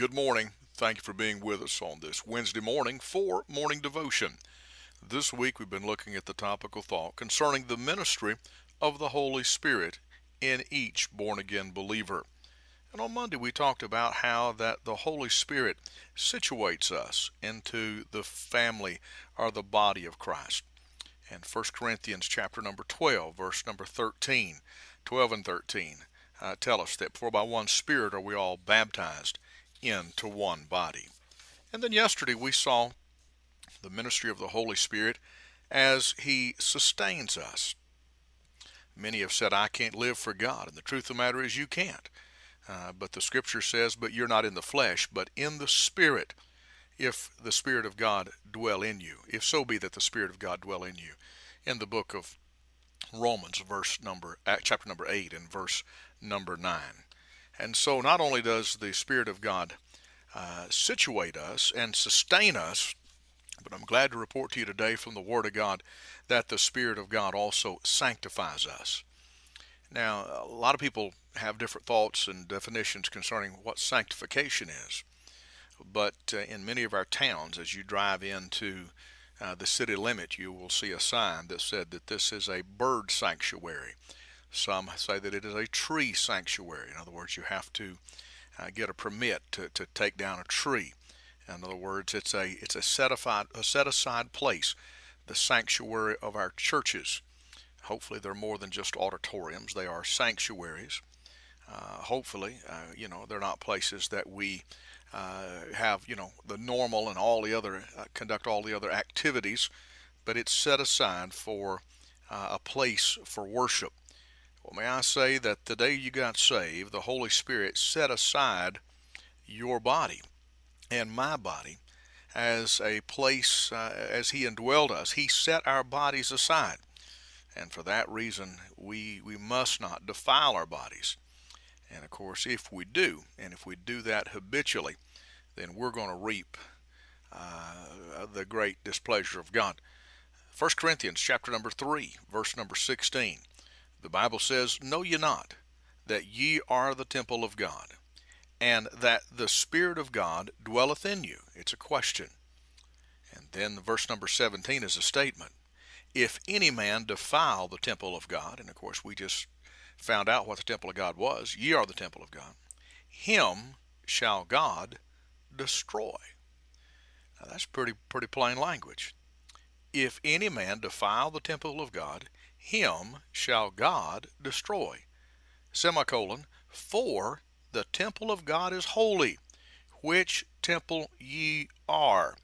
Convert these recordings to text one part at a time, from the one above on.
Good morning. Thank you for being with us on this Wednesday morning for morning devotion. This week we've been looking at the topical thought concerning the ministry of the Holy Spirit in each born again believer. And on Monday we talked about how that the Holy Spirit situates us into the family or the body of Christ. And 1 Corinthians chapter number 12, verse number 13, 12 and 13 uh, tell us that for by one Spirit are we all baptized into one body. And then yesterday we saw the ministry of the Holy Spirit as He sustains us. Many have said, I can't live for God. And the truth of the matter is, you can't. Uh, but the scripture says, But you're not in the flesh, but in the Spirit, if the Spirit of God dwell in you. If so be that the Spirit of God dwell in you. In the book of Romans, verse number, chapter number 8 and verse number 9. And so not only does the Spirit of God uh, situate us and sustain us, but I'm glad to report to you today from the Word of God that the Spirit of God also sanctifies us. Now, a lot of people have different thoughts and definitions concerning what sanctification is. But uh, in many of our towns, as you drive into uh, the city limit, you will see a sign that said that this is a bird sanctuary. Some say that it is a tree sanctuary. In other words, you have to uh, get a permit to, to take down a tree. In other words, it's a it's a set aside a set aside place, the sanctuary of our churches. Hopefully, they're more than just auditoriums; they are sanctuaries. Uh, hopefully, uh, you know, they're not places that we uh, have, you know, the normal and all the other uh, conduct all the other activities, but it's set aside for uh, a place for worship. Well, may I say that the day you got saved, the Holy Spirit set aside your body and my body as a place, uh, as He indwelled us. He set our bodies aside. And for that reason, we, we must not defile our bodies. And of course, if we do, and if we do that habitually, then we're going to reap uh, the great displeasure of God. 1 Corinthians chapter number 3, verse number 16. The Bible says, Know ye not that ye are the temple of God, and that the Spirit of God dwelleth in you? It's a question. And then verse number 17 is a statement. If any man defile the temple of God, and of course we just found out what the temple of God was, ye are the temple of God, him shall God destroy. Now that's pretty pretty plain language. If any man defile the temple of God, him shall God destroy. Semicolon, for the temple of God is holy, which temple ye are.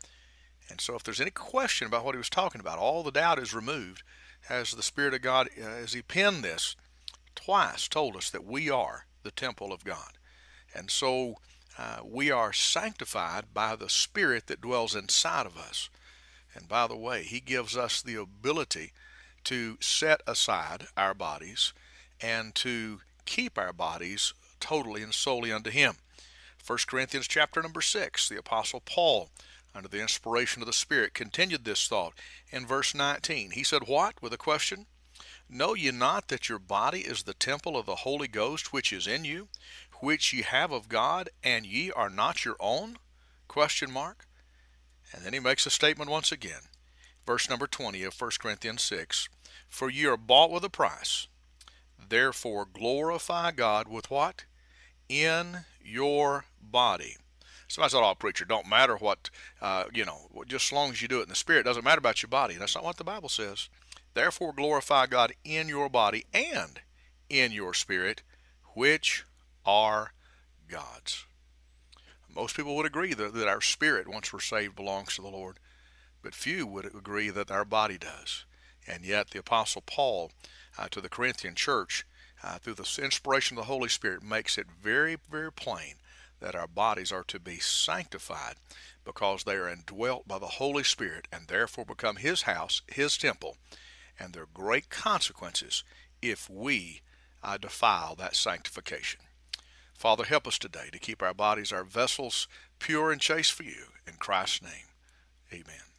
And so if there's any question about what he was talking about, all the doubt is removed as the Spirit of God, uh, as he penned this, twice told us that we are the temple of God. And so uh, we are sanctified by the Spirit that dwells inside of us. And by the way, he gives us the ability to set aside our bodies and to keep our bodies totally and solely unto him. 1 Corinthians chapter number 6, the apostle Paul under the inspiration of the Spirit continued this thought in verse 19. He said, "What?" with a question. Know ye not that your body is the temple of the Holy Ghost which is in you, which ye have of God, and ye are not your own? Question mark. And then he makes a statement once again. Verse number 20 of 1 Corinthians 6. For ye are bought with a price. Therefore glorify God with what? In your body. Somebody said, "Oh, preacher, don't matter what, uh, you know, just as long as you do it in the spirit, it doesn't matter about your body." That's not what the Bible says. Therefore glorify God in your body and in your spirit, which are God's. Most people would agree that, that our spirit, once we're saved, belongs to the Lord, but few would agree that our body does. And yet, the Apostle Paul uh, to the Corinthian church, uh, through the inspiration of the Holy Spirit, makes it very, very plain that our bodies are to be sanctified because they are indwelt by the Holy Spirit and therefore become His house, His temple. And there are great consequences if we uh, defile that sanctification. Father, help us today to keep our bodies, our vessels, pure and chaste for you. In Christ's name, amen.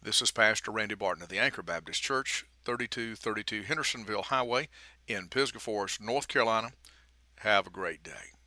This is Pastor Randy Barton of the Anchor Baptist Church, 3232 Hendersonville Highway in Pisgah Forest, North Carolina. Have a great day.